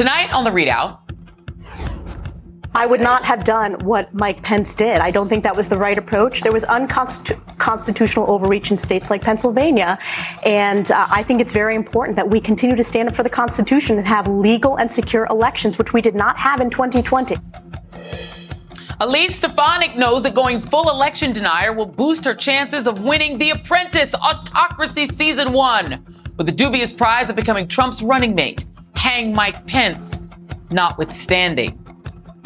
Tonight on the ReidOut, I would not have done what Mike Pence did. I don't think that was the right approach. There was unconstitutional overreach in states like Pennsylvania. And uh, I think it's very important that we continue to stand up for the Constitution and have legal and secure elections, which we did not have in 2020. Elise Stefanik knows that going full election denier will boost her chances of winning The Apprentice Autocracy Season 1 with the dubious prize of becoming Trump's running mate hang Mike Pence, notwithstanding.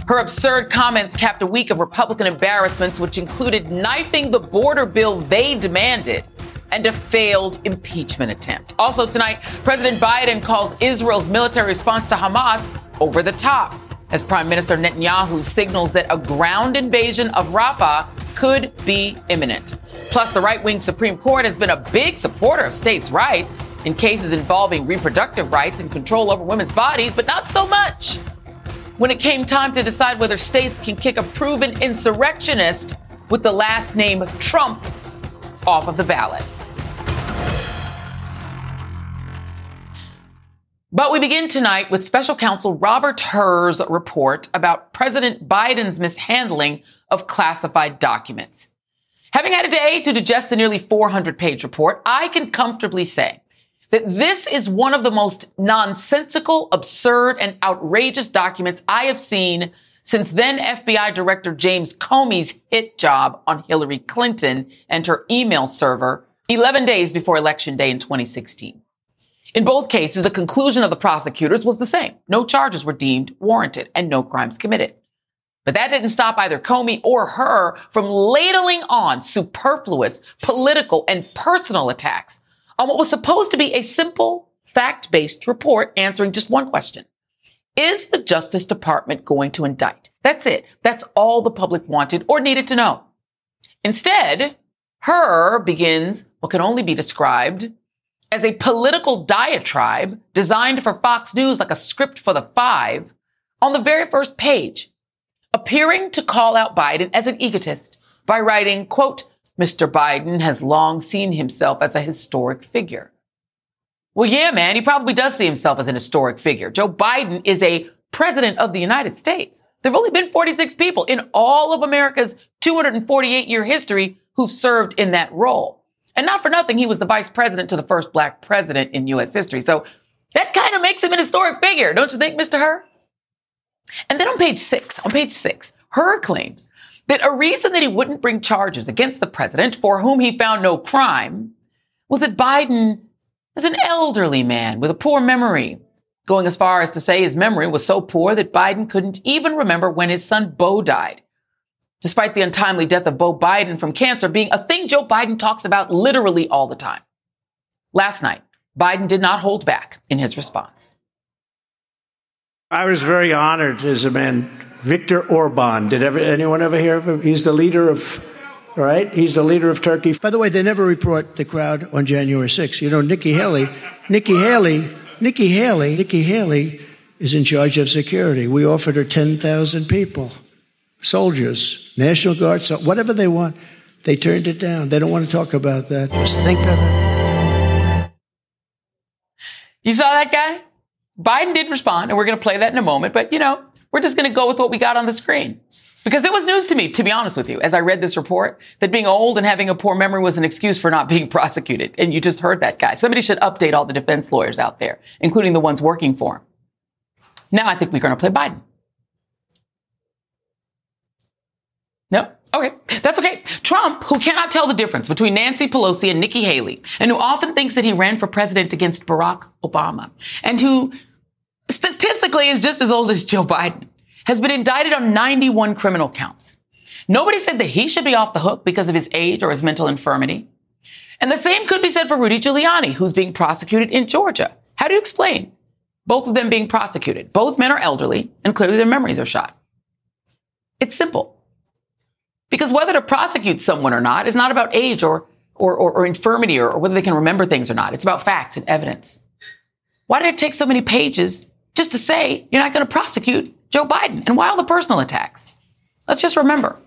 Her absurd comments capped a week of Republican embarrassments, which included knifing the border bill they demanded and a failed impeachment attempt. Also tonight, President Biden calls Israel's military response to Hamas over the top as Prime Minister Netanyahu signals that a ground invasion of Rafah could be imminent. Plus, the right wing Supreme Court has been a big supporter of states' rights in cases involving reproductive rights and control over women's bodies, but not so much when it came time to decide whether states can kick a proven insurrectionist with the last name Trump off of the ballot. But we begin tonight with special counsel Robert Hur's report about President Biden's mishandling of classified documents. Having had a day to digest the nearly 400 page report, I can comfortably say that this is one of the most nonsensical, absurd, and outrageous documents I have seen since then FBI Director James Comey's hit job on Hillary Clinton and her email server 11 days before Election Day in 2016. In both cases, the conclusion of the prosecutors was the same. No charges were deemed warranted and no crimes committed. But that didn't stop either Comey or Hur from ladling on superfluous political and personal attacks on what was supposed to be a simple, fact-based report answering just one question. Is the Justice Department going to indict? That's it. That's all the public wanted or needed to know. Instead, Hur begins what can only be described as a political diatribe designed for Fox News like a script for the five on the very first page, appearing to call out Biden as an egotist by writing, quote, Mr. Biden has long seen himself as a historic figure. Well, yeah, man, he probably does see himself as an historic figure. Joe Biden is a president of the United States. There have only been 46 people in all of America's 248 year history who've served in that role. And not for nothing, he was the vice president to the first black president in U.S. history. So that kind of makes him an historic figure, don't you think, Mr. Hur? And then on page six, on page six, Hur claims that a reason that he wouldn't bring charges against the president for whom he found no crime was that Biden is an elderly man with a poor memory, going as far as to say his memory was so poor that Biden couldn't even remember when his son Beau died despite the untimely death of Beau Biden from cancer being a thing Joe Biden talks about literally all the time. Last night, Biden did not hold back in his response. I was very honored as a man. Viktor Orban. Did ever, anyone ever hear of him? He's the leader of, right? He's the leader of Turkey. By the way, they never report the crowd on January 6th. You know, Nikki Haley, Nikki Haley, Nikki Haley, Nikki Haley is in charge of security. We offered her 10,000 people soldiers, National Guard, so whatever they want. They turned it down. They don't want to talk about that. Just think of it. You saw that guy? Biden did respond, and we're going to play that in a moment. But, you know, we're just going to go with what we got on the screen. Because it was news to me, to be honest with you, as I read this report, that being old and having a poor memory was an excuse for not being prosecuted. And you just heard that guy. Somebody should update all the defense lawyers out there, including the ones working for him. Now I think we're going to play Biden. No? Okay. That's okay. Trump, who cannot tell the difference between Nancy Pelosi and Nikki Haley, and who often thinks that he ran for president against Barack Obama, and who statistically is just as old as Joe Biden, has been indicted on 91 criminal counts. Nobody said that he should be off the hook because of his age or his mental infirmity. And the same could be said for Rudy Giuliani, who's being prosecuted in Georgia. How do you explain both of them being prosecuted. Both men are elderly and clearly their memories are shot. It's simple. Because whether to prosecute someone or not is not about age or, or, or, or infirmity or, or whether they can remember things or not. It's about facts and evidence. Why did it take so many pages just to say you're not going to prosecute Joe Biden? And why all the personal attacks? Let's just remember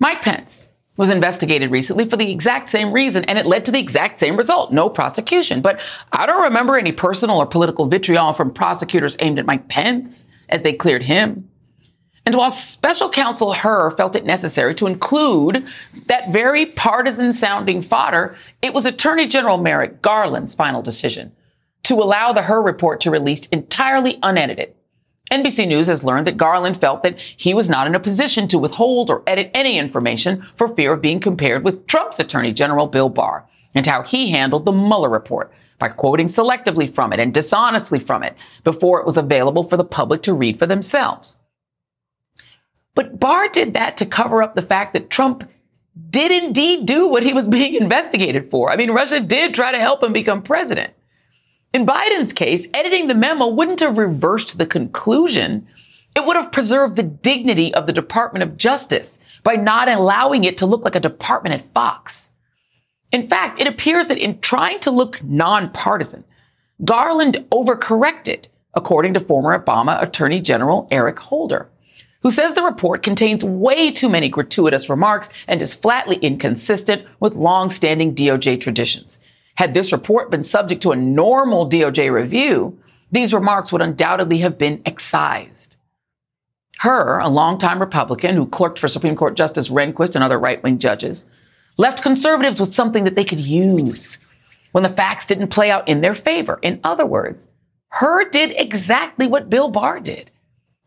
Mike Pence was investigated recently for the exact same reason, and it led to the exact same result no prosecution. But I don't remember any personal or political vitriol from prosecutors aimed at Mike Pence as they cleared him. And while special counsel Hur felt it necessary to include that very partisan sounding fodder, it was Attorney General Merrick Garland's final decision to allow the Hur report to release entirely unedited. NBC News has learned that Garland felt that he was not in a position to withhold or edit any information for fear of being compared with Trump's Attorney General Bill Barr and how he handled the Mueller report by quoting selectively from it and dishonestly from it before it was available for the public to read for themselves. But Barr did that to cover up the fact that Trump did indeed do what he was being investigated for. I mean, Russia did try to help him become president. In Biden's case, editing the memo wouldn't have reversed the conclusion. It would have preserved the dignity of the Department of Justice by not allowing it to look like a department at Fox. In fact, it appears that in trying to look nonpartisan, Garland overcorrected, according to former Obama Attorney General Eric Holder, who says the report contains way too many gratuitous remarks and is flatly inconsistent with long-standing DOJ traditions. Had this report been subject to a normal DOJ review, these remarks would undoubtedly have been excised. Hur, a longtime Republican who clerked for Supreme Court Justice Rehnquist and other right wing judges, left conservatives with something that they could use when the facts didn't play out in their favor. In other words, Hur did exactly what Bill Barr did,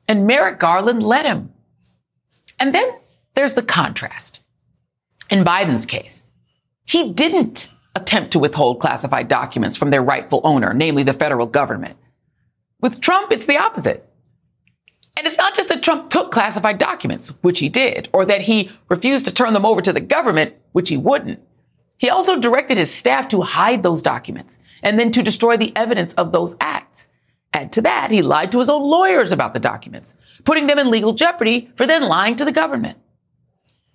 and Merrick Garland let him. And then there's the contrast. In Biden's case, he didn't attempt to withhold classified documents from their rightful owner, namely the federal government. With Trump, it's the opposite. And it's not just that Trump took classified documents, which he did, or that he refused to turn them over to the government, which he wouldn't. He also directed his staff to hide those documents and then to destroy the evidence of those acts. Add to that, he lied to his own lawyers about the documents, putting them in legal jeopardy for then lying to the government.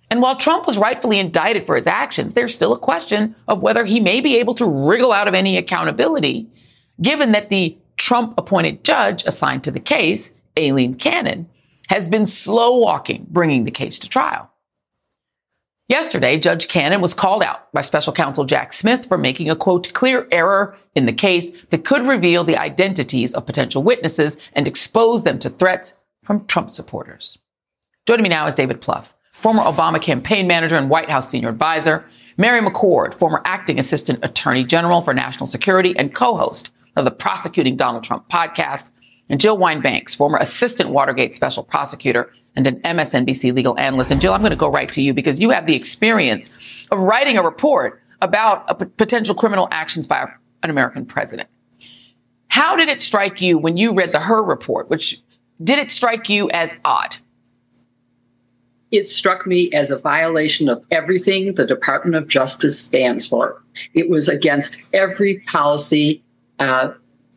And while Trump was rightfully indicted for his actions, there's still a question of whether he may be able to wriggle out of any accountability, given that the Trump appointed judge assigned to the case, Aileen Cannon, has been slow walking bringing the case to trial. Yesterday, Judge Cannon was called out by special counsel Jack Smith for making a quote, clear error in the case that could reveal the identities of potential witnesses and expose them to threats from Trump supporters. Joining me now is David Plouffe former Obama campaign manager and White House senior advisor, Mary McCord, former acting assistant attorney general for national security and co-host of the Prosecuting Donald Trump podcast, and Jill Wine-Banks, former assistant Watergate special prosecutor and an MSNBC legal analyst. And Jill, I'm going to go right to you because you have the experience of writing a report about a p- potential criminal actions by an American president. How did it strike you when you read the Hur report, which did it strike you as odd? it struck me as a violation of everything the Department of Justice stands for. It was against every policy. Uh,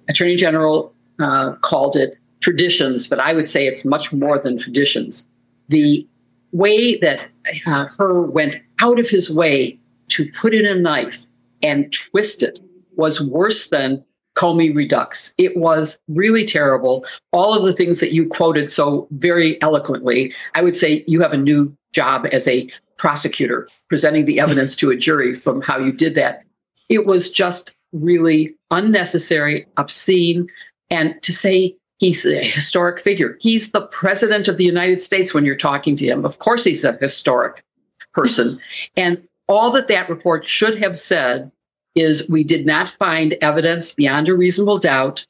Attorney General uh, called it traditions, but I would say it's much more than traditions. The way that uh, Hur went out of his way to put in a knife and twist it was worse than Comey Redux. It was really terrible. All of the things that you quoted so very eloquently, I would say you have a new job as a prosecutor, presenting the evidence to a jury from how you did that. It was just really unnecessary, obscene, and to say he's a historic figure. He's the president of the United States when you're talking to him. Of course, he's a historic person. and all that that report should have said is we did not find evidence beyond a reasonable doubt.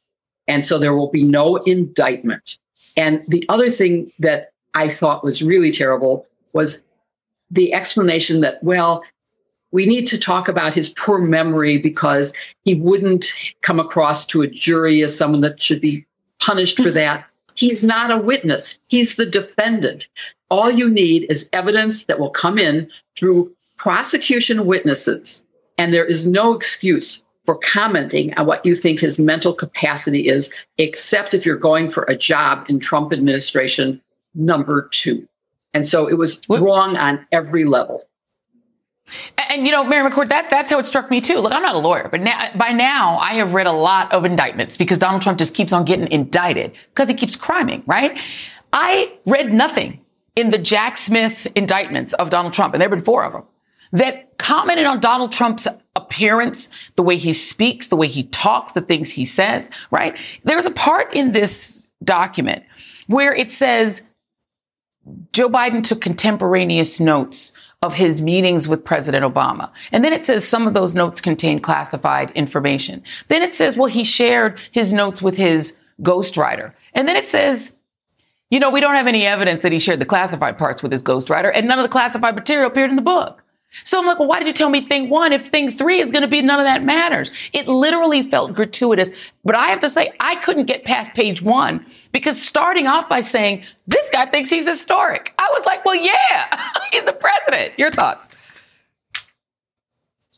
And so there will be no indictment. And the other thing that I thought was really terrible was the explanation that, well, we need to talk about his poor memory because he wouldn't come across to a jury as someone that should be punished for that. He's not a witness. He's the defendant. All you need is evidence that will come in through prosecution witnesses and there is no excuse for commenting on what you think his mental capacity is, except if you're going for a job in Trump administration number two. And so it was what? wrong on every level. And, you know, Mary McCord, that, that's how it struck me too. Look, I'm not a lawyer, but now, by now I have read a lot of indictments because Donald Trump just keeps on getting indicted because he keeps criming, right? I read nothing in the Jack Smith indictments of Donald Trump, and there have been four of them, that commented on Donald Trump's appearance, the way he speaks, the way he talks, the things he says, right? There's a part in this document where it says Joe Biden took contemporaneous notes of his meetings with President Obama. And then it says some of those notes contain classified information. Then it says, well, he shared his notes with his ghostwriter. And then it says, you know, we don't have any evidence that he shared the classified parts with his ghostwriter, and none of the classified material appeared in the book. So I'm like, well, why did you tell me thing one if thing three is going to be none of that matters? It literally felt gratuitous. But I have to say, I couldn't get past page one because starting off by saying, this guy thinks he's historic. I was like, well, yeah, he's the president. Your thoughts?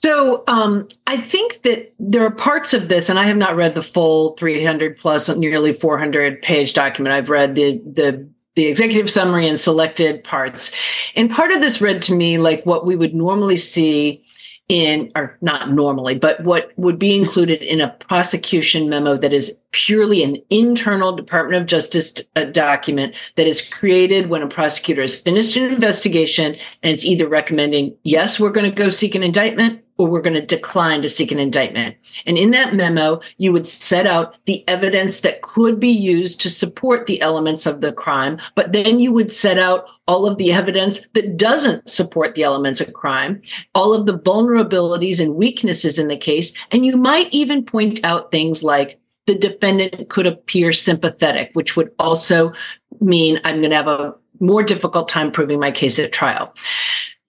So um, I think that there are parts of this, and I have not read the full 300 plus, nearly 400 page document. I've read the the the executive summary and selected parts. And part of this read to me like what we would normally see in, or not normally, but what would be included in a prosecution memo that is purely an internal Department of Justice uh, document that is created when a prosecutor has finished an investigation and it's either recommending, yes, we're going to go seek an indictment or we're going to decline to seek an indictment. And in that memo, you would set out the evidence that could be used to support the elements of the crime, but then you would set out all of the evidence that doesn't support the elements of crime, all of the vulnerabilities and weaknesses in the case, and you might even point out things like the defendant could appear sympathetic, which would also mean I'm going to have a more difficult time proving my case at trial.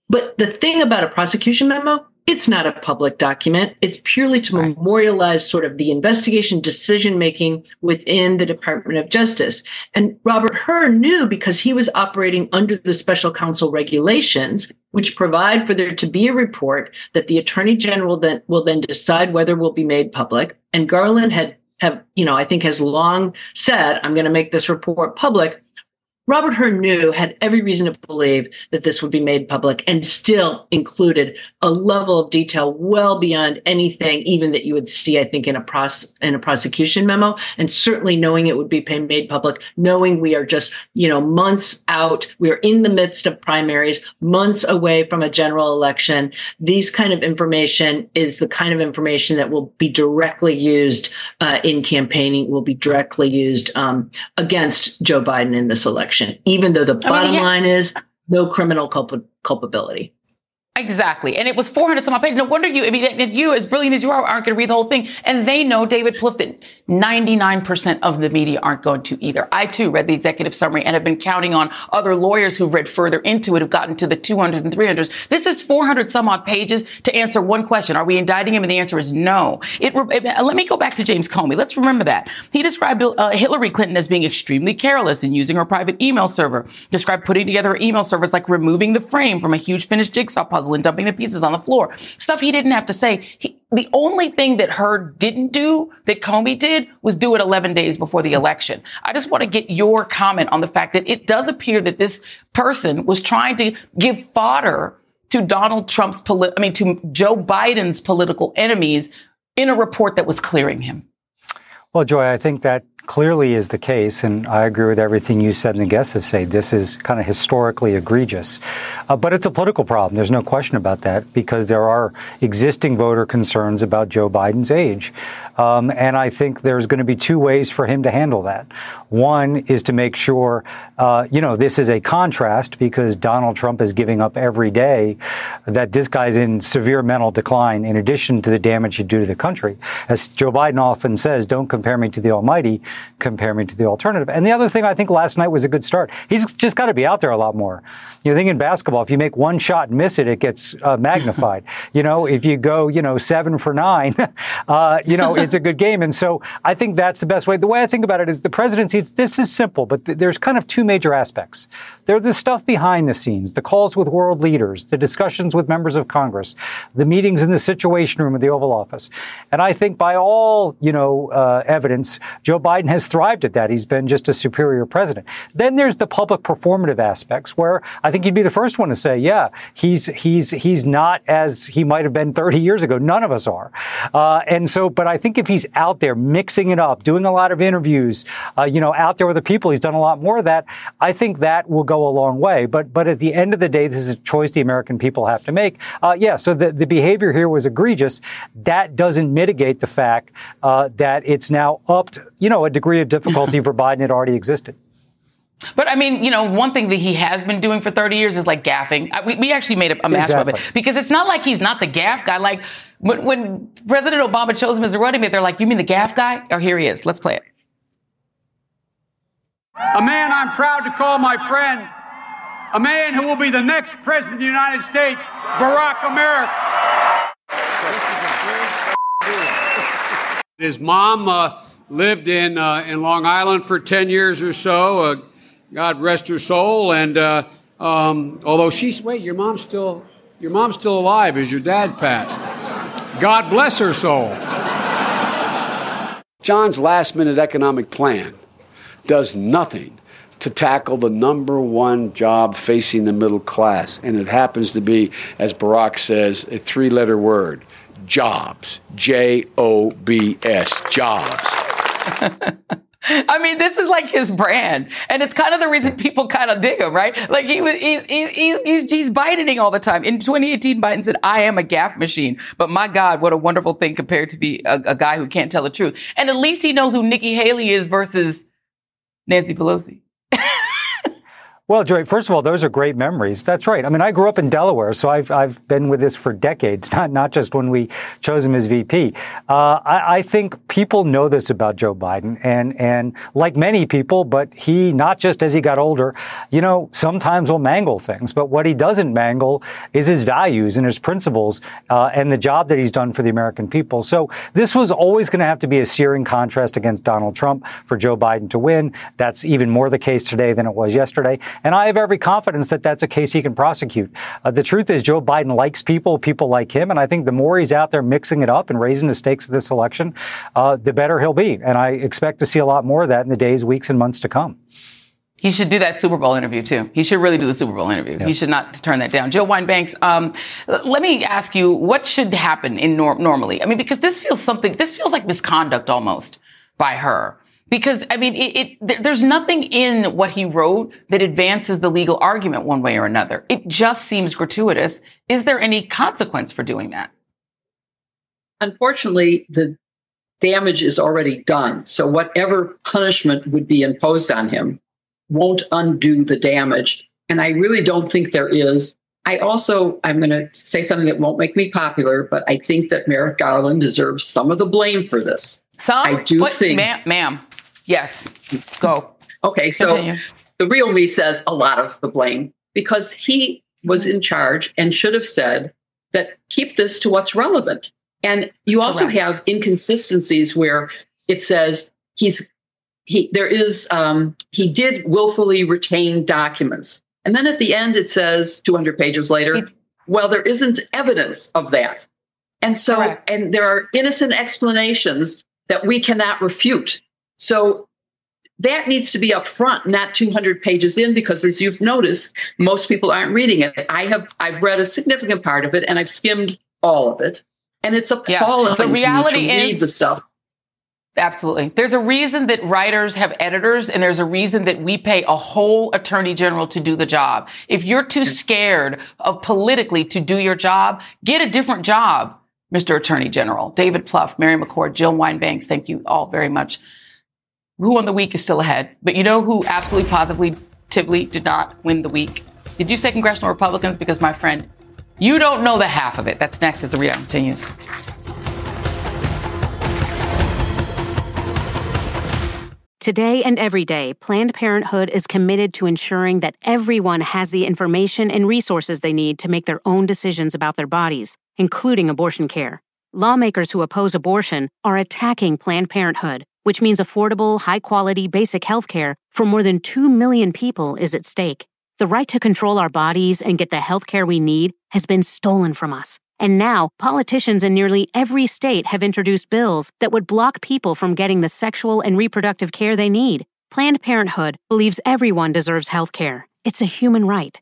But the thing about a prosecution memo it's not a public document. It's purely to right. memorialize sort of the investigation decision making within the Department of Justice. And Robert Hur knew because he was operating under the special counsel regulations, which provide for there to be a report that the attorney general then will then decide whether will be made public. And Garland had have, you know, I think has long said, I'm going to make this report public. Robert Hur knew, had every reason to believe that this would be made public and still included a level of detail well beyond anything even that you would see, I think, in a pros- in a prosecution memo. And certainly knowing it would be made public, knowing we are just, you know, months out, we're in the midst of primaries, months away from a general election. These kind of information is the kind of information that will be directly used uh, in campaigning, will be directly used um, against Joe Biden in this election election, even though the bottom I mean, line is no criminal culp- culpability. Exactly. And it was 400 some odd pages. No wonder you, I mean, you, as brilliant as you are, aren't going to read the whole thing. And they know, David that 99% of the media aren't going to either. I too read the executive summary and have been counting on other lawyers who've read further into it, who've gotten to the 200s and 300s. This is 400 some odd pages to answer one question. Are we indicting him? And the answer is no. It, it, let me go back to James Comey. Let's remember that. He described uh, Hillary Clinton as being extremely careless in using her private email server, described putting together her email servers like removing the frame from a huge finished jigsaw puzzle puzzle and dumping the pieces on the floor. Stuff he didn't have to say. He, the only thing that Hur didn't do that Comey did was do it 11 days before the election. I just want to get your comment on the fact that it does appear that this person was trying to give fodder to Donald Trump's, poli- I mean, to Joe Biden's political enemies in a report that was clearing him. Well, Joy, I think that clearly is the case, and I agree with everything you said and the guests have said. This is kind of historically egregious. Uh, but it's a political problem. There's no question about that because there are existing voter concerns about Joe Biden's age. Um, and I think there's going to be two ways for him to handle that. One is to make sure, uh, you know, this is a contrast because Donald Trump is giving up every day that this guy's in severe mental decline in addition to the damage he do to the country. As Joe Biden often says, don't compare me to the Almighty compare me to the alternative. And the other thing I think last night was a good start. He's just got to be out there a lot more. You think in basketball, if you make one shot and miss it, it gets uh, magnified. you know, if you go, you know, seven for nine, uh, you know, it's a good game. And so I think that's the best way. The way I think about it is the presidency, this is simple, but th- there's kind of two major aspects. There's the stuff behind the scenes, the calls with world leaders, the discussions with members of Congress, the meetings in the Situation Room at the Oval Office. And I think by all, you know, uh, evidence, Joe Biden has thrived at that. He's been just a superior president. Then there's the public performative aspects where I think he'd be the first one to say, yeah, he's, he's, he's not as he might have been 30 years ago. None of us are. Uh, and so, but I think if he's out there mixing it up, doing a lot of interviews, uh, you know, out there with the people, he's done a lot more of that. I think that will go a long way. But, but at the end of the day, this is a choice the American people have to make. Uh, yeah. So the, the behavior here was egregious. That doesn't mitigate the fact uh, that it's now upped, you know, a degree of difficulty for Biden that already existed. But I mean, you know, one thing that he has been doing for 30 years is like gaffing. We, we actually made a, a match exactly. of it because it's not like he's not the gaffe guy. Like when, when President Obama chose him as a running mate, they're like, you mean the gaffe guy? Oh, here he is. Let's play it. A man I'm proud to call my friend, a man who will be the next president of the United States, Barack America. His mom uh, lived in, uh, in Long Island for 10 years or so. Uh, God rest her soul. And uh, um, although she's, wait, your mom's still, your mom's still alive as your dad passed. God bless her soul. John's last minute economic plan does nothing to tackle the number one job facing the middle class. And it happens to be, as Barack says, a three letter word jobs. J O B S, jobs. I mean, this is like his brand, and it's kind of the reason people kind of dig him, right? Like he was, he's, he's, he's, he's Bidening all the time. In 2018, Biden said, "I am a gaffe machine," but my God, what a wonderful thing compared to be a, a guy who can't tell the truth. And at least he knows who Nikki Haley is versus Nancy Pelosi. Well, Joy, first of all, those are great memories. That's right. I mean, I grew up in Delaware, so I've, I've been with this for decades, not, not just when we chose him as VP. Uh, I, I, think people know this about Joe Biden, and, and like many people, but he, not just as he got older, you know, sometimes will mangle things, but what he doesn't mangle is his values and his principles uh, and the job that he's done for the American people. So this was always going to have to be a searing contrast against Donald Trump for Joe Biden to win. That's even more the case today than it was yesterday. And I have every confidence that that's a case he can prosecute. Uh, the truth is, Joe Biden likes people, people like him. And I think the more he's out there mixing it up and raising the stakes of this election, uh, the better he'll be. And I expect to see a lot more of that in the days, weeks, and months to come. He should do that Super Bowl interview too. He should really do the Super Bowl interview. Yep. He should not turn that down. Joe Wine-Banks, um, let me ask you, what should happen in nor- normally? I mean, because this feels something. This feels like misconduct almost by Hur. Because, I mean, it, it, there's nothing in what he wrote that advances the legal argument one way or another. It just seems gratuitous. Is there any consequence for doing that? Unfortunately, the damage is already done. So whatever punishment would be imposed on him won't undo the damage. And I really don't think there is. I also, I'm going to say something that won't make me popular, but I think that Merrick Garland deserves some of the blame for this. Some? I do what, think. Ma'am, ma'am, Yes. Go. Okay. So Continue. the real me says a lot of the blame because he was in charge and should have said that keep this to what's relevant. And you also Correct. have inconsistencies where it says he's he there is um, he did willfully retain documents, and then at the end it says 200 pages later, well there isn't evidence of that, and so Correct. and there are innocent explanations that we cannot refute. So that needs to be up front, not 200 pages in, because as you've noticed, most people aren't reading it. I have, I've read a significant part of it and I've skimmed all of it. And it's appalling yeah. the reality to, to read is, the stuff. Absolutely. There's a reason that writers have editors, and there's a reason that we pay a whole attorney general to do the job. If you're too scared of politically to do your job, get a different job, Mr. Attorney General. David Plouffe, Mary McCord, Jill Wine-Banks, thank you all very much who won the week is still ahead. But you know who absolutely positively did not win the week? Did you say congressional Republicans? Because my friend, you don't know the half of it. That's next as the ReidOut continues. Today and every day, Planned Parenthood is committed to ensuring that everyone has the information and resources they need to make their own decisions about their bodies, including abortion care. lawmakers who oppose abortion are attacking Planned Parenthood, which means affordable, high quality, basic health care for more than 2 million people is at stake. The right to control our bodies and get the health care we need has been stolen from us. And now, politicians in nearly every state have introduced bills that would block people from getting the sexual and reproductive care they need. Planned Parenthood believes everyone deserves health care. It's a human right.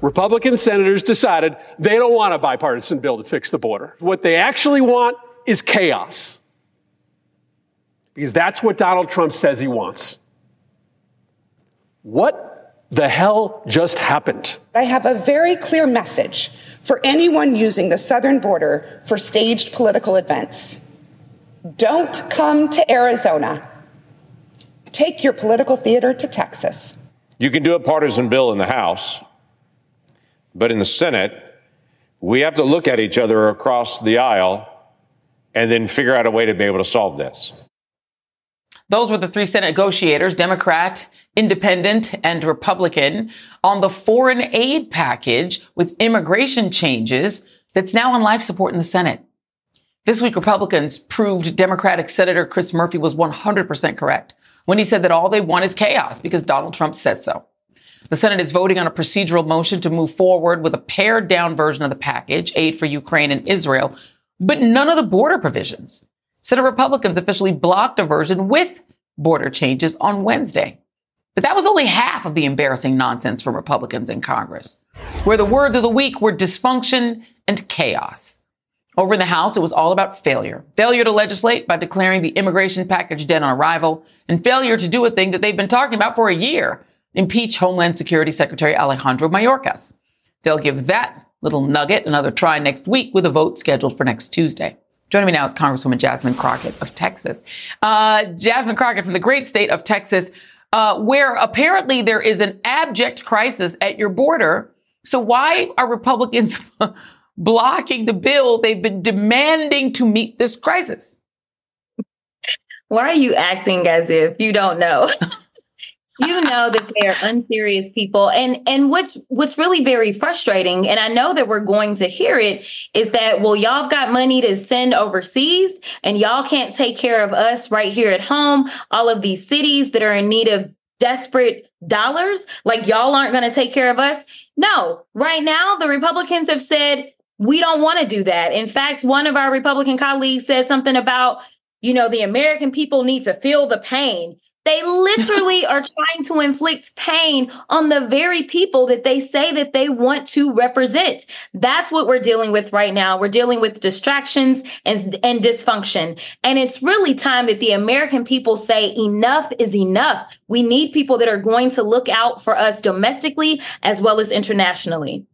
Republican senators decided they don't want a bipartisan bill to fix the border. What they actually want is chaos. Because that's what Donald Trump says he wants. What the hell just happened? I have a very clear message for anyone using the southern border for staged political events. Don't come to Arizona. Take your political theater to Texas. You can do a partisan bill in the House, but in the Senate, we have to look at each other across the aisle and then figure out a way to be able to solve this. Those were the three Senate negotiators, Democrat, Independent, and Republican, on the foreign aid package with immigration changes that's now on life support in the Senate. This week, Republicans proved Democratic Senator Chris Murphy was 100% correct when he said that all they want is chaos because Donald Trump says so. The Senate is voting on a procedural motion to move forward with a pared down version of the package, aid for Ukraine and Israel, but none of the border provisions. Senate Republicans officially blocked a version with border changes on Wednesday. But that was only half of the embarrassing nonsense from Republicans in Congress, where the words of the week were dysfunction and chaos. Over in the House, it was all about failure. Failure to legislate by declaring the immigration package dead on arrival, and failure to do a thing that they've been talking about for a year impeach Homeland Security Secretary Alejandro Mayorkas. They'll give that little nugget another try next week with a vote scheduled for next Tuesday. Joining me now is Congresswoman Jasmine Crockett of Texas. Uh, Jasmine Crockett from the great state of Texas, uh, where apparently there is an abject crisis at your border. So why are Republicans blocking the bill they've been demanding to meet this crisis? Why are you acting as if you don't know? you know that they are unserious people. And and what's what's really very frustrating and i know that we're going to hear it is that well y'all got money to send overseas and y'all can't take care of us right here at home. All of these cities that are in need of desperate dollars like y'all aren't going to take care of us. No. Right now the republicans have said we don't want to do that. In fact one of our republican colleagues said something about you know the american people need to feel the pain they literally are trying to inflict pain on the very people that they say that they want to represent. That's what we're dealing with right now. We're dealing with distractions and, and dysfunction. And it's really time that the American people say enough is enough. We need people that are going to look out for us domestically as well as internationally.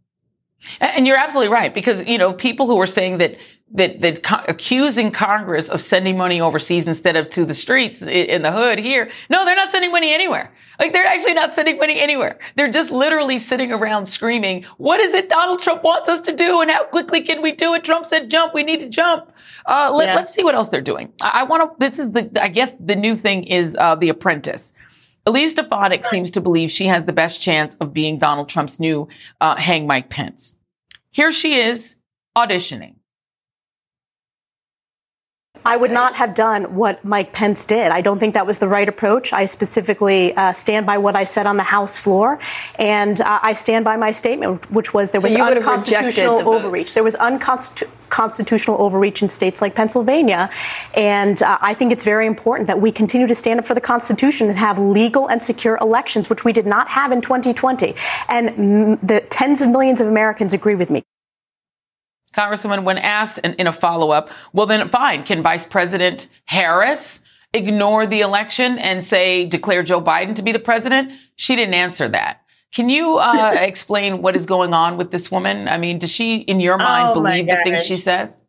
And you're absolutely right because you know people who are saying that that that co- accusing Congress of sending money overseas instead of to the streets in the hood here. No, they're not sending money anywhere. Like they're actually not sending money anywhere. They're just literally sitting around screaming, "What is it Donald Trump wants us to do, and how quickly can we do it?" Trump said, "Jump. We need to jump." Uh, let, us see what else they're doing. I, I want to. This is the. I guess the new thing is uh, the Apprentice. Elise Stefanik seems to believe she has the best chance of being Donald Trump's new uh, hang Mike Pence. Here she is auditioning. I would not have done what Mike Pence did. I don't think that was the right approach. I specifically uh, stand by what I said on the House floor, and uh, I stand by my statement, which was there So was unconstitutional the overreach. There was unconstitutional overreach in states like Pennsylvania, and uh, I think it's very important that we continue to stand up for the Constitution and have legal and secure elections, which we did not have in 2020. And mm, the tens of millions of Americans agree with me. Congresswoman, when asked in, in a follow up, well, then fine. Can Vice President Harris ignore the election and say, declare Joe Biden to be the president? She didn't answer that. Can you uh, explain what is going on with this woman? I mean, does she, in your mind, Oh, believe the things she says?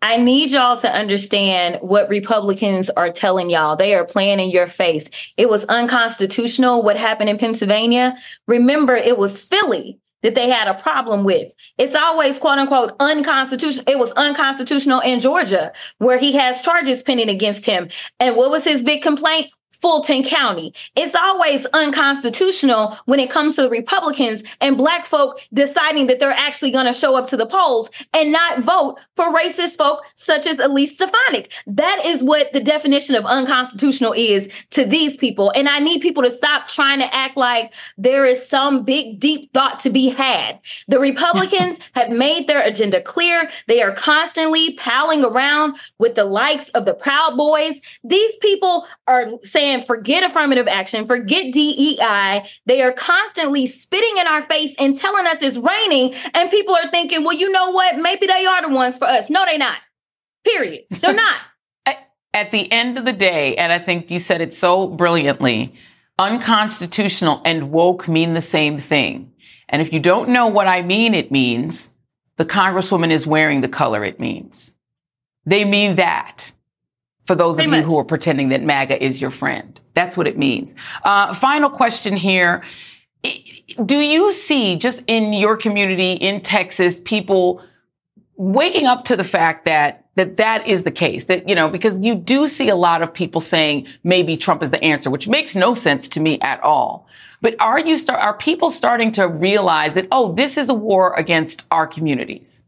I need y'all to understand what Republicans are telling y'all. They are playing in your face. It was unconstitutional what happened in Pennsylvania. Remember, it was Philly that they had a problem with. It's always quote unquote unconstitutional. It was unconstitutional in Georgia where he has charges pending against him. And what was his big complaint? Fulton County. It's always unconstitutional when it comes to the Republicans and black folk deciding that they're actually going to show up to the polls and not vote for racist folk such as Elise Stefanik. That is what the definition of unconstitutional is to these people. And I need people to stop trying to act like there is some big, deep thought to be had. The Republicans have made their agenda clear. They are constantly palling around with the likes of the Proud Boys. These people are saying, saying forget affirmative action, forget DEI. They are constantly spitting in our face and telling us it's raining. And people are thinking, well, you know what? Maybe they are the ones for us. No, they're not. Period. They're not. At the end of the day, and I think you said it so brilliantly, unconstitutional and woke mean the same thing. And if you don't know what I mean, it means the Congresswoman is wearing the color it means. They mean that for those Pretty of you much. who are pretending that MAGA is your friend. That's what it means. Uh, final question here. Do you see just in your community in Texas people waking up to the fact that that that is the case that you know because you do see a lot of people saying maybe Trump is the answer which makes no sense to me at all but are you start are people starting to realize that oh this is a war against our communities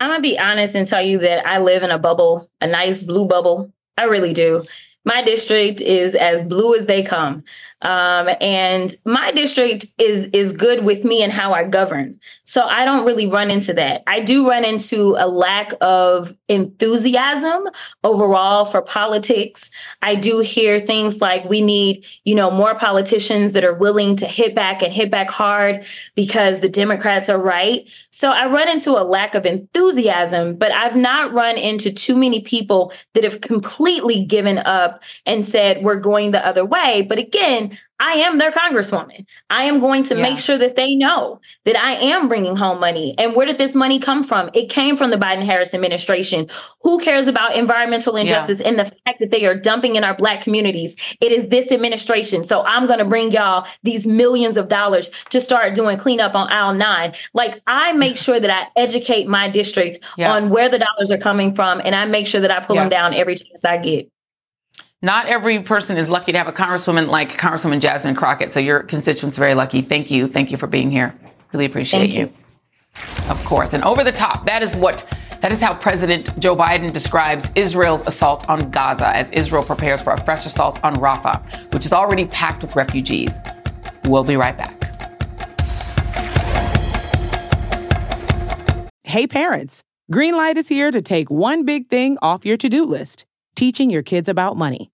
I'm gonna be honest and tell you that I live in a bubble, a nice blue bubble. I really do. My district is as blue as they come. Um, and my district is is good with me and how I govern. So I don't really run into that. I do run into a lack of enthusiasm overall for politics. I do hear things like we need, you know, more politicians that are willing to hit back and hit back hard because the Democrats are right. So I run into a lack of enthusiasm, but I've not run into too many people that have completely given up and said we're going the other way. But again, I am their congresswoman. I am going to yeah. make sure that they know that I am bringing home money. And where did this money come from? It came from the Biden Harris administration. Who cares about environmental injustice yeah. and the fact that they are dumping in our Black communities? It is this administration. So I'm going to bring y'all these millions of dollars to start doing cleanup on aisle nine. Like I make sure that I educate my district yeah. on where the dollars are coming from and I make sure that I pull them down every chance I get. Not every person is lucky to have a congresswoman like Congresswoman Jasmine Crockett. So your constituents are very lucky. Thank you. Thank you for being here. Really appreciate you. you. Of course. And over the top, that is what that is how President Joe Biden describes Israel's assault on Gaza as Israel prepares for a fresh assault on Rafah, which is already packed with refugees. We'll be right back. Hey parents, Greenlight is here to take one big thing off your to-do list teaching your kids about money.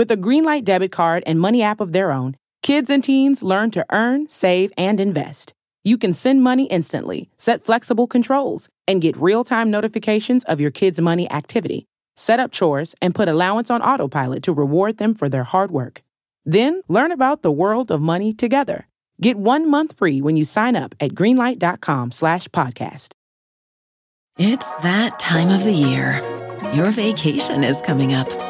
With a Greenlight debit card and money app of their own, kids and teens learn to earn, save, and invest. You can send money instantly, set flexible controls, and get real time notifications of your kids' money activity. Set up chores and put allowance on autopilot to reward them for their hard work. Then learn about the world of money together. Get one month free when you sign up at greenlight.com slash podcast. It's that time of the year your vacation is coming up.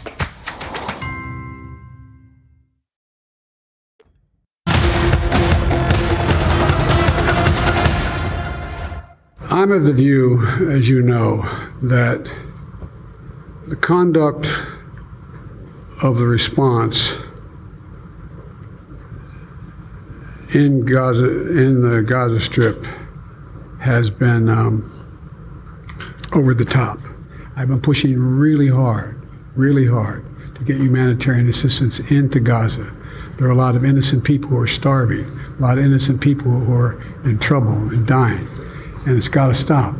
I'm of the view, as you know, that the conduct of the response in Gaza, in the Gaza Strip, has been um, over the top. I've been pushing really hard, really hard to get humanitarian assistance into Gaza. There are a lot of innocent people who are starving, a lot of innocent people who are in trouble and dying and it's got to stop.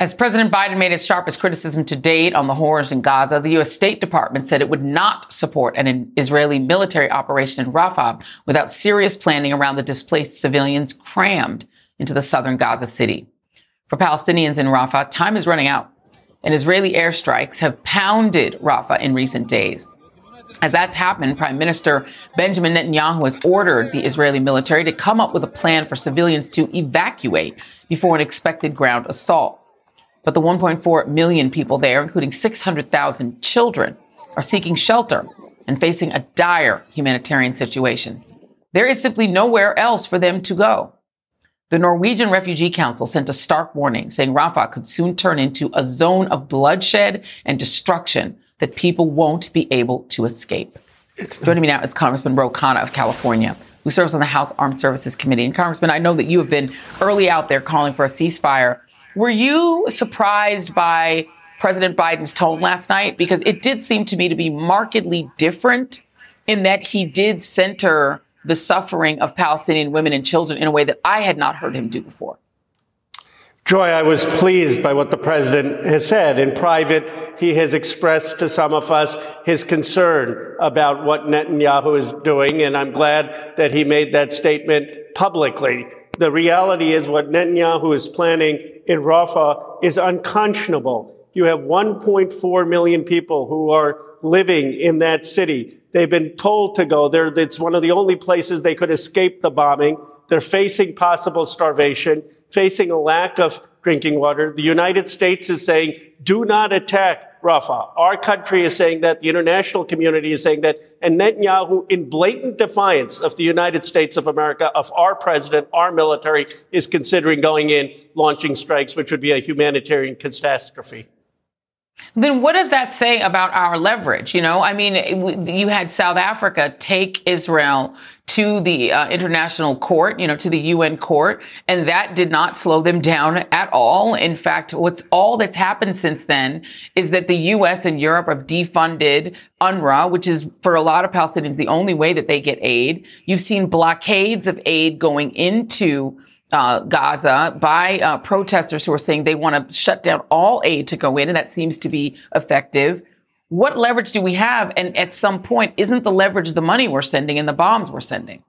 As President Biden made his sharpest criticism to date on the horrors in Gaza, the U.S. State Department said it would not support an Israeli military operation in Rafah without serious planning around the displaced civilians crammed into the southern Gaza city. For Palestinians in Rafah, time is running out, and Israeli airstrikes have pounded Rafah in recent days. As that's happened, Prime Minister Benjamin Netanyahu has ordered the Israeli military to come up with a plan for civilians to evacuate before an expected ground assault. But the 1.4 million people there, including 600,000 children, are seeking shelter and facing a dire humanitarian situation. There is simply nowhere else for them to go. The Norwegian Refugee Council sent a stark warning saying Rafah could soon turn into a zone of bloodshed and destruction that people won't be able to escape. Joining me now is Congressman Ro Khanna of California, who serves on the House Armed Services Committee. And Congressman, I know that you have been early out there calling for a ceasefire. Were you surprised by President Biden's tone last night? Because it did seem to me to be markedly different in that he did center the suffering of Palestinian women and children in a way that I had not heard him do before. Joy, I was pleased by what the president has said. In private, he has expressed to some of us his concern about what Netanyahu is doing, and I'm glad that he made that statement publicly. The reality is what Netanyahu is planning in Rafah is unconscionable. You have 1.4 million people who are living in that city. They've been told to go there. It's one of the only places they could escape the bombing. They're facing possible starvation, facing a lack of drinking water. The United States is saying, do not attack Rafah. Our country is saying that. The international community is saying that. And Netanyahu, in blatant defiance of the United States of America, of our president, our military, is considering going in, launching strikes, which would be a humanitarian catastrophe then what does that say about our leverage? You know, I mean, you had South Africa take Israel to the uh, international court, you know, to the UN court, and that did not slow them down at all. In fact, what's all that's happened since then is that the US and Europe have defunded UNRWA, which is for a lot of Palestinians the only way that they get aid. You've seen blockades of aid going into uh, Gaza by uh, protesters who are saying they want to shut down all aid to go in, and that seems to be effective. What leverage do we have? And at some point, isn't the leverage the money we're sending and the bombs we're sending?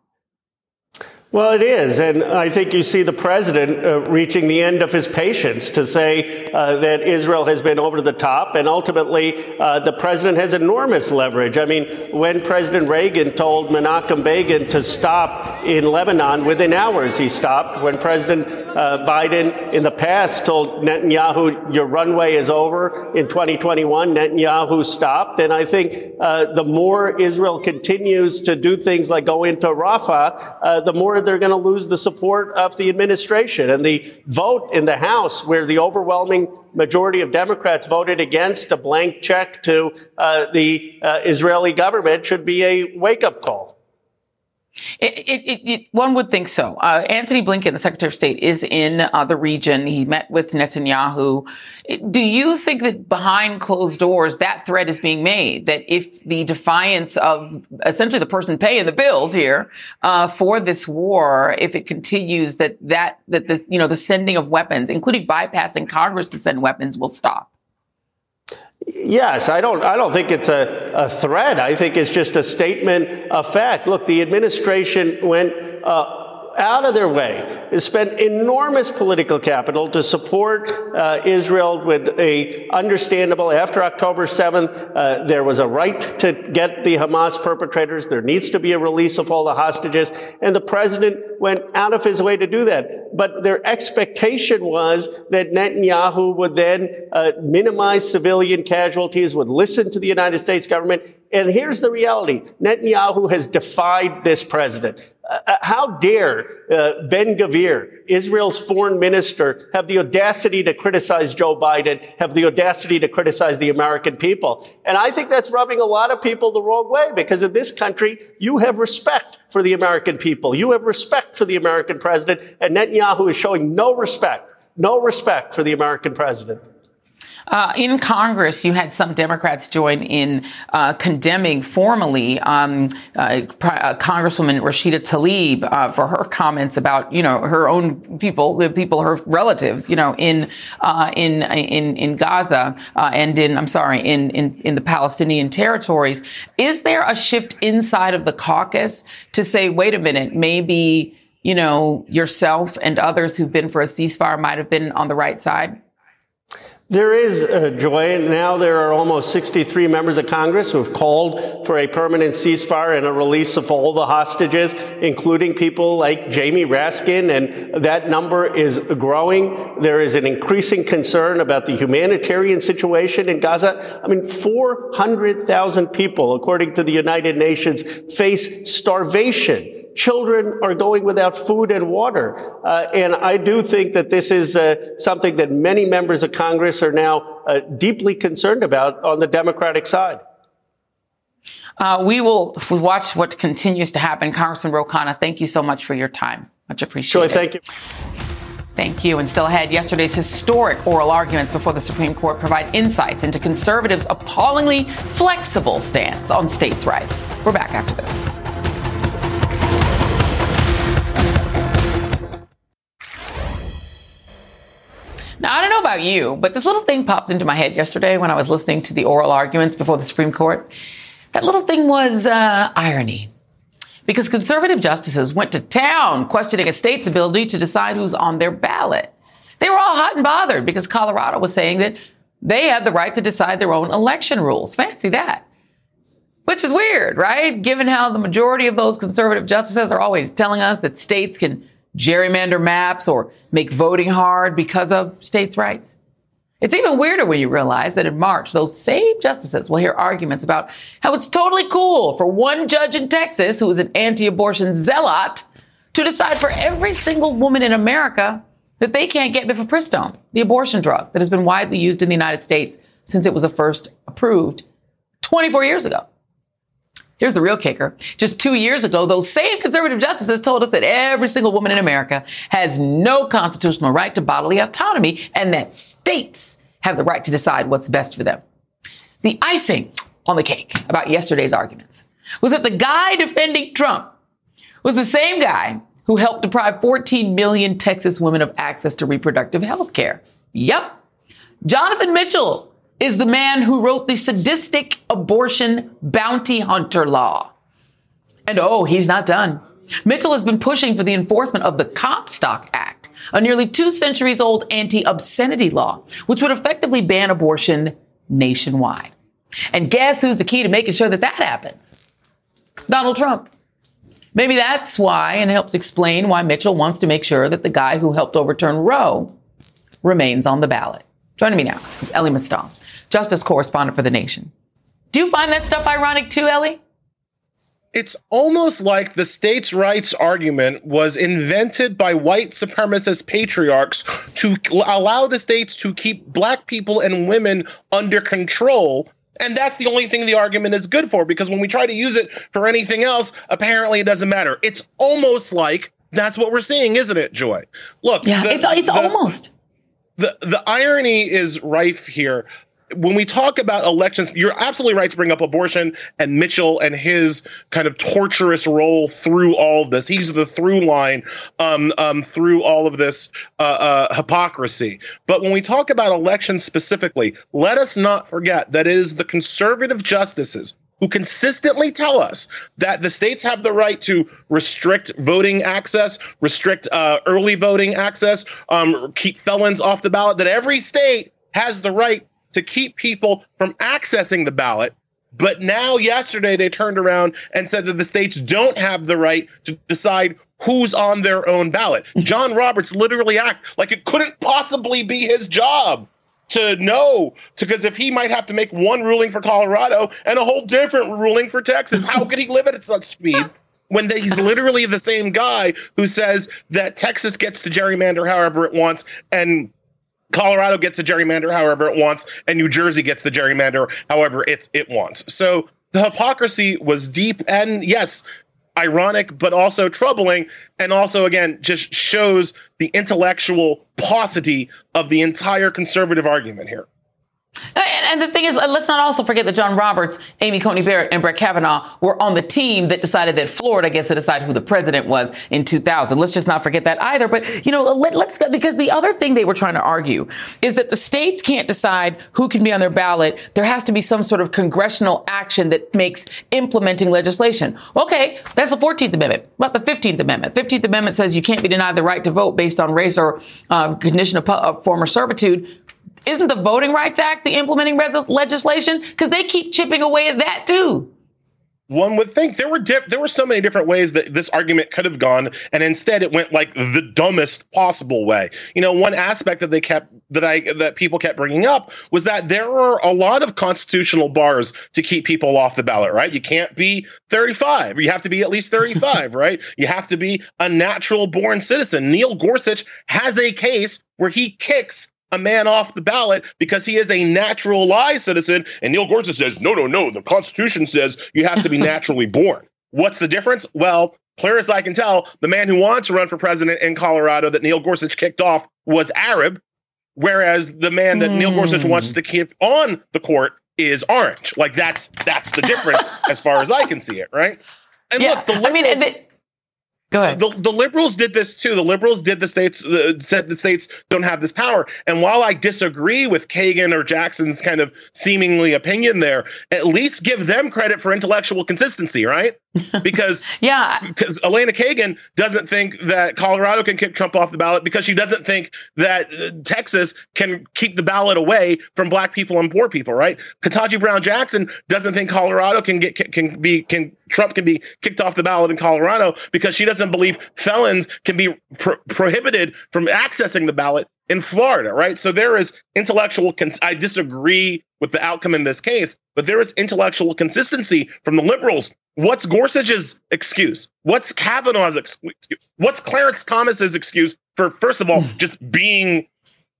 Well, it is. And I think you see the president uh, reaching the end of his patience to say uh, that Israel has been over the top. And ultimately, uh, the president has enormous leverage. I mean, when President Reagan told Menachem Begin to stop in Lebanon, within hours he stopped. When President uh, Biden in the past told Netanyahu, your runway is over in 2021, Netanyahu stopped. And I think uh, the more Israel continues to do things like go into Rafah, uh, the more they're going to lose the support of the administration. And the vote in the House, where the overwhelming majority of Democrats voted against a blank check to uh, the uh, Israeli government, should be a wake up call. It, it, it, one would think so. Uh, Antony Blinken, the Secretary of State, is in uh, the region. He met with Netanyahu. Do you think that behind closed doors, that threat is being made? That if the defiance of essentially the person paying the bills here uh, for this war, if it continues, that that that the you know the sending of weapons, including bypassing Congress to send weapons, will stop? Yes, I don't. I don't think it's a, a threat. I think it's just a statement of fact. Look, the administration went uh, out of their way to spend enormous political capital to support uh, Israel with a understandable, after October 7th, uh, there was a right to get the Hamas perpetrators. There needs to be a release of all the hostages. And the president went out of his way to do that. But their expectation was that Netanyahu would then uh, minimize civilian casualties, would listen to the United States government. And here's the reality. Netanyahu has defied this president. Uh, uh, how dare uh, Ben-Gvir, Israel's foreign minister, have the audacity to criticize Joe Biden, have the audacity to criticize the American people? And I think that's rubbing a lot of people the wrong way because in this country, you have respect for the American people. You have respect for the American president, and Netanyahu is showing no respect, no respect for the American president. Uh, in Congress, you had some Democrats join in uh, condemning formally um, uh, uh Congresswoman Rashida Tlaib uh, for her comments about, you know, her own people, the people, her relatives, you know, in uh, in in in Gaza and in I'm sorry, in, in in the Palestinian territories. Is there a shift inside of the caucus to say, wait a minute, maybe you know yourself and others who've been for a ceasefire might have been on the right side? There is uh, joy. Now there are almost 63 members of Congress who have called for a permanent ceasefire and a release of all the hostages, including people like Jamie Raskin, and that number is growing. There is an increasing concern about the humanitarian situation in Gaza. I mean, 400,000 people, according to the United Nations, face starvation children are going without food and water. Uh, and I do think that this is uh, something that many members of Congress are now uh, deeply concerned about on the Democratic side. Uh, we will watch what continues to happen. Congressman Ro Khanna, thank you so much for your time. Much appreciated. Sure, thank you. Thank you. And still ahead, yesterday's historic oral arguments before the Supreme Court provide insights into conservatives' appallingly flexible stance on states' rights. We're back after this. Now, I don't know about you, but this little thing popped into my head yesterday when I was listening to the oral arguments before the Supreme Court. That little thing was uh, irony. Because conservative justices went to town questioning a state's ability to decide who's on their ballot. They were all hot and bothered because Colorado was saying that they had the right to decide their own election rules. Fancy that. Which is weird, right? Given how the majority of those conservative justices are always telling us that states can gerrymander maps or make voting hard because of states' rights. It's even weirder when you realize that in March, those same justices will hear arguments about how it's totally cool for one judge in Texas who is an anti-abortion zealot to decide for every single woman in America that they can't get mifepristone, the abortion drug that has been widely used in the United States since it was first approved 24 years ago. Here's the real kicker. Just two years ago, those same conservative justices told us that every single woman in America has no constitutional right to bodily autonomy and that states have the right to decide what's best for them. The icing on the cake about yesterday's arguments was that the guy defending Trump was the same guy who helped deprive 14 million Texas women of access to reproductive health care. Yep. Jonathan Mitchell is the man who wrote the sadistic abortion bounty hunter law. And oh, he's not done. Mitchell has been pushing for the enforcement of the Comstock Act, a nearly two centuries old anti-obscenity law, which would effectively ban abortion nationwide. And guess who's the key to making sure that that happens? Donald Trump. Maybe that's why, and it helps explain why Mitchell wants to make sure that the guy who helped overturn Roe remains on the ballot. Joining me now is Elie Mystal justice correspondent for The Nation. Do you find that stuff ironic too, Elie? It's almost like the states' rights argument was invented by white supremacist patriarchs to allow the states to keep black people and women under control. And that's the only thing the argument is good for because when we try to use it for anything else, apparently it doesn't matter. It's almost like that's what we're seeing, isn't it, Joy? Look, yeah, the, it's, it's the, almost. The, the irony is rife here when we talk about elections, you're absolutely right to bring up abortion and Mitchell and his kind of torturous role through all of this. He's the through line um, um, through all of this uh, uh, hypocrisy. But when we talk about elections specifically, let us not forget that it is the conservative justices who consistently tell us that the states have the right to restrict voting access, restrict uh, early voting access, um, keep felons off the ballot, that every state has the right to keep people from accessing the ballot. But now, yesterday, they turned around and said that the states don't have the right to decide who's on their own ballot. John Roberts literally act like it couldn't possibly be his job to know because if he might have to make one ruling for Colorado and a whole different ruling for Texas, how could he live at such speed? When he's literally the same guy who says that Texas gets to gerrymander however it wants and Colorado gets the gerrymander however it wants, and New Jersey gets the gerrymander however it it wants. So the hypocrisy was deep and yes, ironic, but also troubling, and also again just shows the intellectual paucity of the entire conservative argument here. And, and, the thing is, let's not also forget that John Roberts, Amy Coney Barrett, and Brett Kavanaugh were on the team that decided that Florida gets to decide who the president was in 2000. Let's just not forget that either. But, you know, let, us go, because the other thing they were trying to argue is that the states can't decide who can be on their ballot. There has to be some sort of congressional action that makes implementing legislation. Okay, that's the 14th Amendment. What about the 15th Amendment? 15th Amendment says you can't be denied the right to vote based on race or uh, condition of, of former servitude isn't the Voting Rights Act the implementing res- legislation? Because they keep chipping away at that too. One would think there were diff- there were so many different ways that this argument could have gone, and instead it went like the dumbest possible way. You know, one aspect that they kept that I that people kept bringing up was that there are a lot of constitutional bars to keep people off the ballot. Right? You can't be 35. You have to be at least 35. right? You have to be a natural born citizen. Neil Gorsuch has a case where he kicks a man off the ballot because he is a naturalized citizen. And Neil Gorsuch says, no, no, no. The Constitution says you have to be naturally born. What's the difference? Well, clear as I can tell, the man who wanted to run for president in Colorado that Neil Gorsuch kicked off was Arab, whereas the man that mm. Neil Gorsuch wants to keep on the court is orange. Like that's that's the difference as far as I can see it, right? And yeah, look, the liberals, I mean, Go ahead. The, the liberals did this too. The liberals did the states uh, said the states don't have this power. And while I disagree with Kagan or Jackson's kind of seemingly opinion there, at least give them credit for intellectual consistency, right? Because yeah, because Elena Kagan doesn't think that Colorado can kick Trump off the ballot because she doesn't think that uh, Texas can keep the ballot away from black people and poor people, right? Ketanji Brown Jackson doesn't think Colorado can get can be can Trump can be kicked off the ballot in Colorado because she doesn't believe felons can be pro- prohibited from accessing the ballot in Florida, right? So there is intellectual, cons- I disagree with the outcome in this case, but there is intellectual consistency from the liberals. What's Gorsuch's excuse? What's Kavanaugh's excuse? What's Clarence Thomas's excuse for, first of all, hmm. just being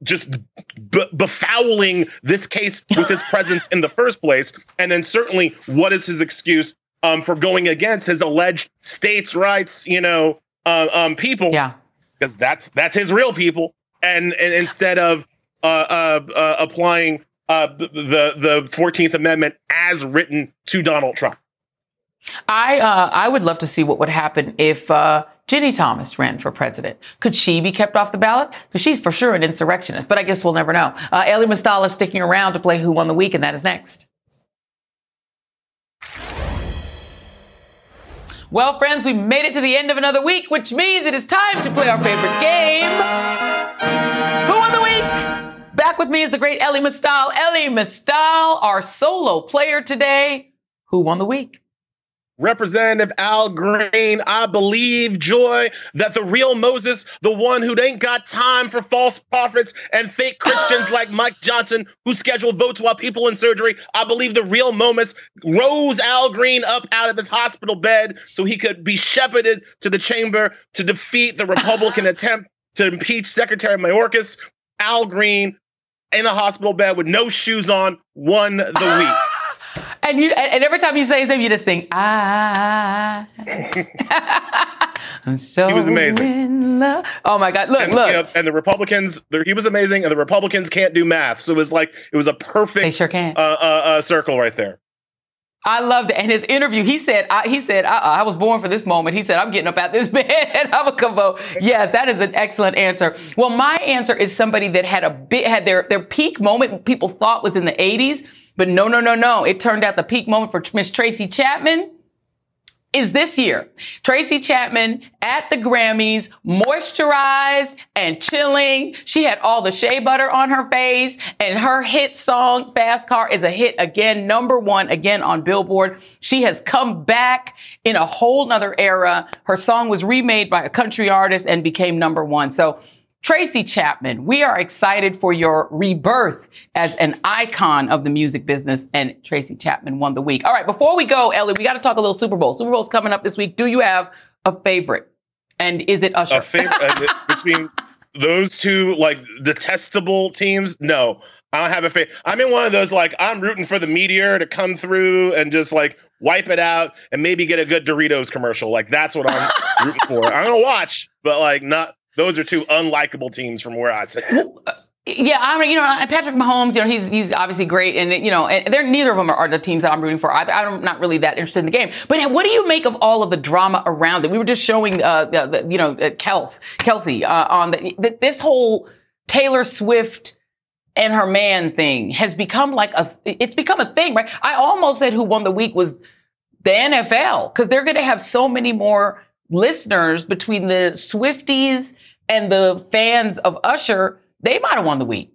just b- befouling this case with his presence in the first place? And then certainly, what is his excuse um, for going against his alleged states' rights, you know, uh, um, people? Yeah, because that's that's his real people and, and instead of uh, uh, uh, applying uh, the the Fourteenth Amendment as written to Donald Trump. I uh, I would love to see what would happen if uh, Ginni Thomas ran for president. Could she be kept off the ballot? Because she's for sure an insurrectionist, but I guess we'll never know. Uh, Elie Mystal is sticking around to play Who Won the Week, and that is next. Well, friends, we made it to the end of another week, which means it is time to play our favorite game. Who won the week? Back with me is the great Elie Mystal. Elie Mystal, our solo player today. Who won the week? Representative Al Green, I believe, Joy, that the real Moses, the one who ain't got time for false prophets and fake Christians like Mike Johnson, who scheduled votes while people in surgery, I believe the real Moses rose Al Green up out of his hospital bed so he could be shepherded to the chamber to defeat the Republican attempt to impeach Secretary Mayorkas. Al Green in a hospital bed with no shoes on won the week. And you and every time you say his name, you just think, ah. I'm so he was amazing. Oh my God! Look, and, look. You know, and the Republicans, he was amazing, and the Republicans can't do math, so it was like it was a perfect. They sure can. Uh, uh, uh, circle right there. I loved it. And his interview, he said, I, he said, I, I, was born for this moment. He said, I'm getting up out this bed I'm a come vote. Yes, that is an excellent answer. Well, my answer is somebody that had a bit, had their, their peak moment people thought was in the 80s but no, no, no, no. It turned out the peak moment for Miss Tracy Chapman is this year. Tracy Chapman at the Grammys, moisturized and chilling. She had all the shea butter on her face and her hit song, Fast Car is a hit again, number one again on Billboard. She has come back in a whole nother era. Her song was remade by a country artist and became number one. So Tracy Chapman, we are excited for your rebirth as an icon of the music business, and Tracy Chapman won the week. All right, before we go, Elie, we got to talk a little Super Bowl. Super Bowl's coming up this week. Do you have a favorite? And is it Usher? A favorite uh, between those two like detestable teams? No, I don't have a favorite. I'm in one of those like I'm rooting for the meteor to come through and just like wipe it out and maybe get a good Doritos commercial. Like that's what I'm rooting for. I'm gonna watch, but like not those are two unlikable teams from where I sit. Yeah, I mean, you know, Patrick Mahomes, you know, he's he's obviously great, and you know, and they're neither of them are the teams that I'm rooting for. I, I'm not really that interested in the game. But what do you make of all of the drama around it? We were just showing, uh, the, the, you know, uh, Kels, Kelce uh, on this whole Taylor Swift and her man thing has become like a, it's become a thing, right? I almost said who won the week was the NFL because they're going to have so many more listeners between the Swifties and the fans of Usher they might have won the week.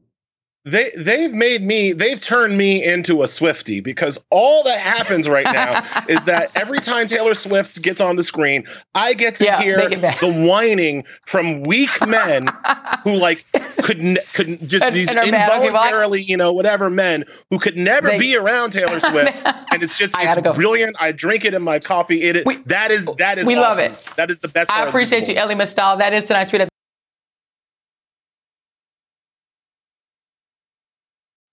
They they've made me they've turned me into a Swifty because all that happens right now is that every time Taylor Swift gets on the screen, I get to Yeah, hear make it back. the whining from weak men who like could n- could just And- these and are mad. Okay, well, I- involuntarily you know whatever men who could never They- be around Taylor Swift and it's just it's go. brilliant. I drink it in my coffee. It that is that is we love it. That is the best. I part of the Super appreciate you. Elie Mystal. That is tonight's tweet.